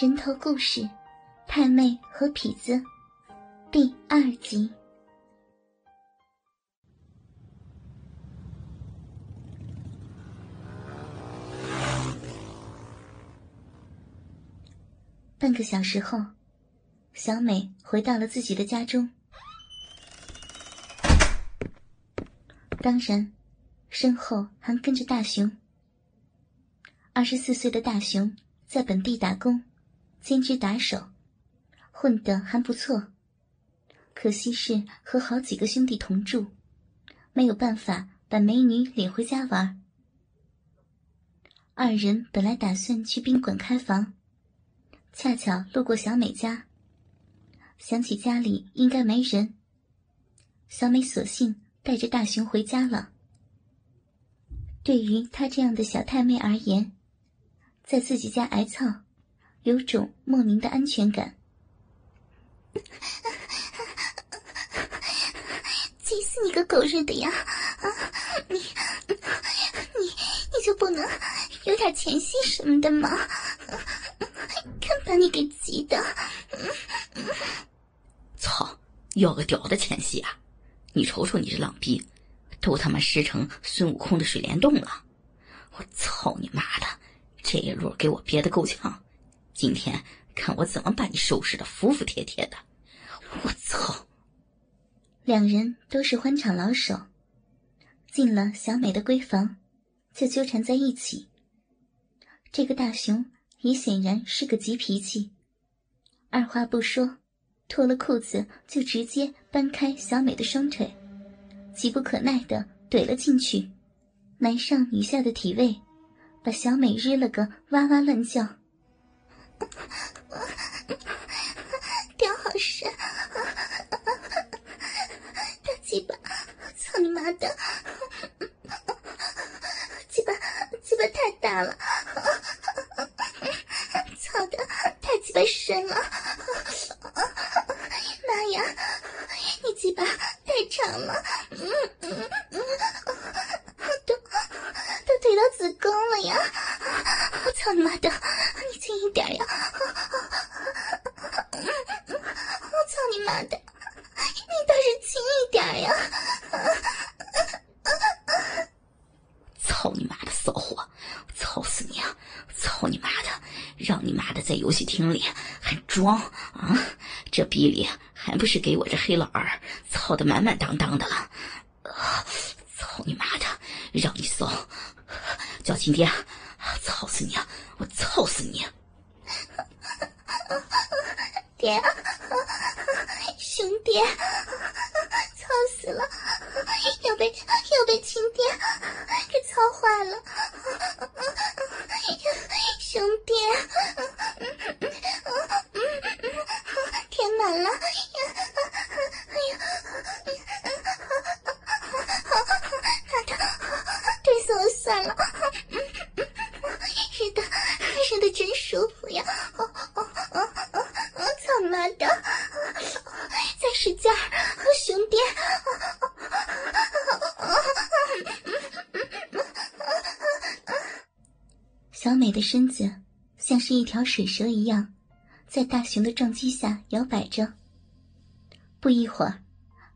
人头故事，太妹和痞子，第二集。半个小时后，小美回到了自己的家中。当然，身后还跟着大熊。二十四岁的大熊在本地打工。兼职打手，混得还不错。可惜是和好几个兄弟同住，没有办法把美女领回家玩。二人本来打算去宾馆开房，恰巧路过小美家，想起家里应该没人，小美索性带着大雄回家了。对于她这样的小太妹而言，在自己家挨操。有种莫名的安全感。急死你个狗日的呀！啊，你你你就不能有点前戏什么的吗？看把你给急的！操，要个屌的前戏啊！你瞅瞅你这浪逼，都他妈湿成孙悟空的水帘洞了！我操你妈的，这一路给我憋得够呛。今天看我怎么把你收拾的服服帖帖的！我操！两人都是欢场老手，进了小美的闺房，就纠缠在一起。这个大熊也显然是个急脾气，二话不说，脱了裤子就直接搬开小美的双腿，急不可耐的怼了进去，男上女下的体位，把小美日了个哇哇乱叫。屌好深，大鸡巴，操你妈的！鸡巴鸡巴太大了，操的太鸡巴深了！妈呀，你鸡巴太长了，嗯嗯嗯，都都推到子宫了呀！我操你妈的！轻一点呀！我操你妈的！你倒是轻一点呀！操你妈的骚货！操死你啊！操你妈的！让你妈的在游戏厅里还装啊！这逼里还不是给我这黑老二操的满满当当的了！操你妈的！让你骚！叫亲爹！操死你啊！我操死你！爹，兄弟，操死了！要被要被亲爹给操坏了！兄弟，填满了！哎呀，妈的，对死我算了！日的日的真舒服呀！妈的，再使劲儿，兄弟！小美的身子像是一条水蛇一样，在大熊的撞击下摇摆着。不一会儿，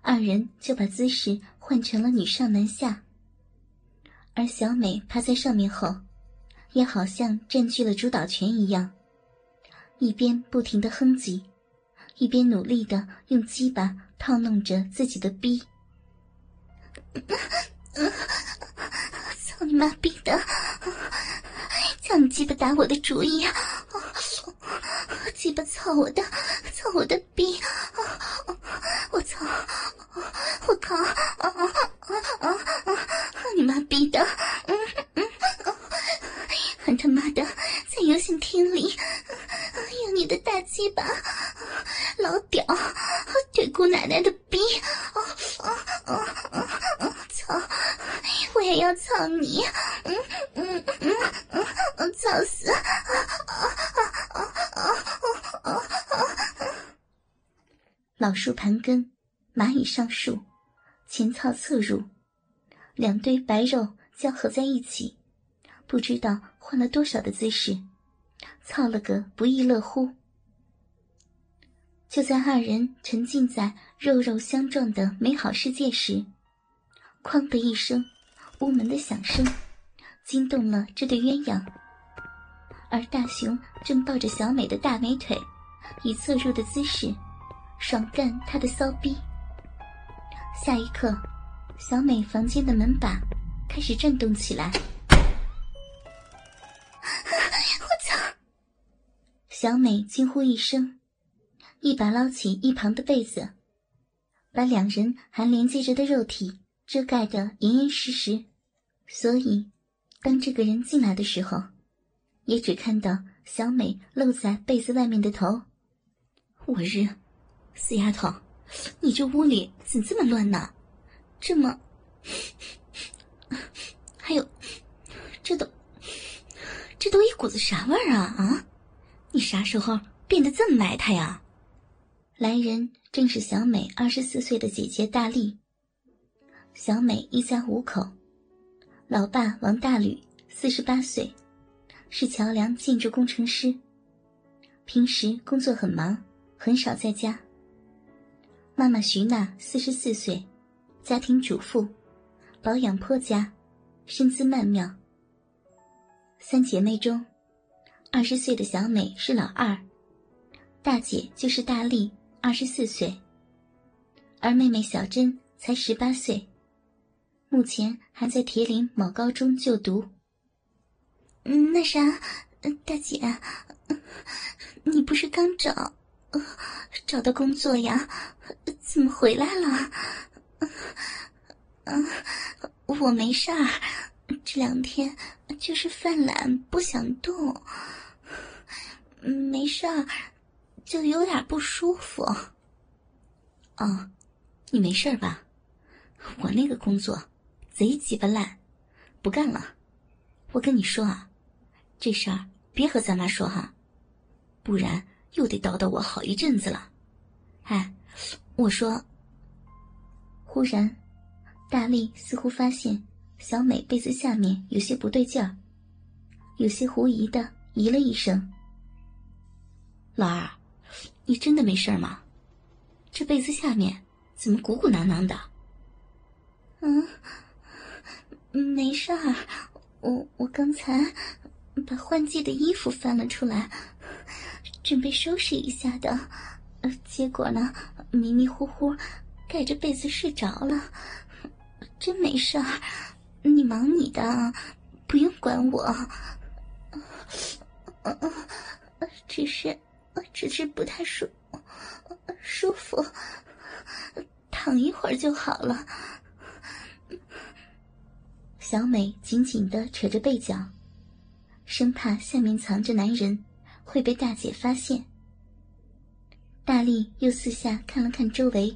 二人就把姿势换成了女上男下，而小美趴在上面后，也好像占据了主导权一样，一边不停的哼唧。一边努力的用鸡巴套弄着自己的逼，操你妈逼的！叫你鸡巴打我的主意啊！鸡巴操我的，操我的逼！我操！我靠！你妈逼的！还他妈的在游戏厅里用你的大鸡巴！老屌，对姑奶奶的逼！啊啊啊啊！操！我也要操你！嗯嗯嗯嗯，操死！啊啊啊啊啊啊！老树盘根，蚂蚁上树，前操侧入，两堆白肉交合在一起，不知道换了多少的姿势，操了个不亦乐乎。就在二人沉浸在肉肉相撞的美好世界时，哐的一声，屋门的响声惊动了这对鸳鸯。而大雄正抱着小美的大美腿，以侧入的姿势爽干他的骚逼。下一刻，小美房间的门把开始震动起来。我操！小美惊呼一声。一把捞起一旁的被子，把两人还连接着的肉体遮盖得严严实实，所以，当这个人进来的时候，也只看到小美露在被子外面的头。我日，死丫头，你这屋里怎这么乱呢？这么，还有，这都，这都一股子啥味儿啊啊！你啥时候变得这么埋汰呀？来人正是小美二十四岁的姐姐大力。小美一家五口，老爸王大吕四十八岁，是桥梁建筑工程师。平时工作很忙，很少在家。妈妈徐娜四十四岁，家庭主妇，保养颇佳，身姿曼妙。三姐妹中，二十岁的小美是老二，大姐就是大丽。二十四岁，而妹妹小珍才十八岁，目前还在铁岭某高中就读。那啥，大姐，你不是刚找找到工作呀？怎么回来了？嗯，我没事儿，这两天就是犯懒，不想动。没事儿。就有点不舒服。哦，你没事吧？我那个工作贼鸡巴烂，不干了。我跟你说啊，这事儿别和咱妈说哈，不然又得叨叨我好一阵子了。哎，我说。忽然，大力似乎发现小美被子下面有些不对劲儿，有些狐疑的咦了一声：“老二。”你真的没事吗？这被子下面怎么鼓鼓囊囊的？嗯，没事儿。我我刚才把换季的衣服翻了出来，准备收拾一下的。结果呢，迷迷糊糊盖着被子睡着了。真没事儿，你忙你的，不用管我。只是。只是不太舒舒服，躺一会儿就好了。小美紧紧的扯着被角，生怕下面藏着男人会被大姐发现。大力又四下看了看周围，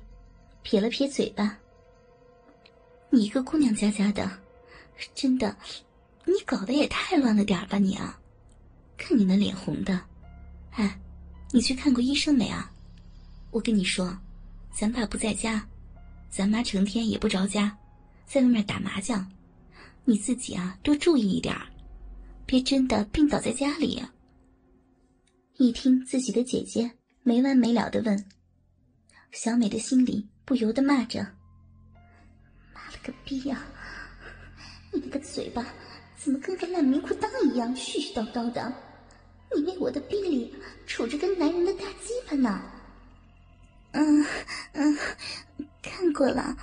撇了撇嘴巴：“你一个姑娘家家的，真的，你搞得也太乱了点吧你啊！看你那脸红的，哎。”你去看过医生没啊？我跟你说，咱爸不在家，咱妈成天也不着家，在外面打麻将。你自己啊，多注意一点别真的病倒在家里。一听自己的姐姐没完没了的问，小美的心里不由得骂着：“妈了个逼呀！你那个嘴巴怎么跟个烂棉裤裆一样絮絮叨叨的？”你为我的逼里杵着个男人的大鸡巴呢？嗯嗯，看过了，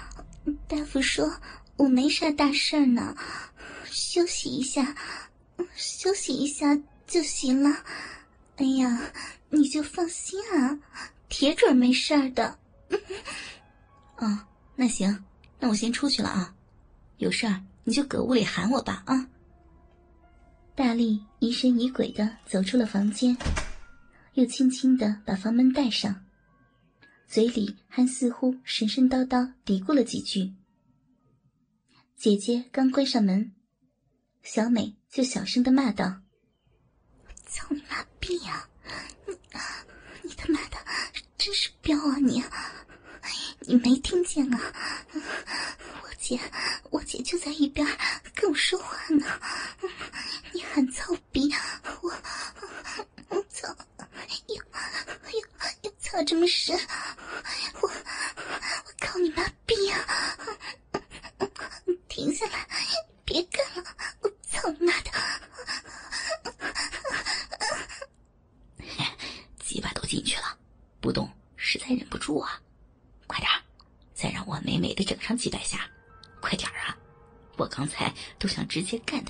大夫说我没啥大事儿呢，休息一下，休息一下就行了。哎呀，你就放心啊，铁准没事儿的。哦，那行，那我先出去了啊，有事儿你就搁屋里喊我吧啊。大力疑神疑鬼的走出了房间，又轻轻的把房门带上，嘴里还似乎神神叨叨嘀咕了几句。姐姐刚关上门，小美就小声的骂道：“操你妈你呀你你他妈的真是彪啊你你没听见啊。我姐我姐就在一边跟我说话呢。你很操逼我我操又又又操这么深我我我靠你妈逼啊。停下来。直接干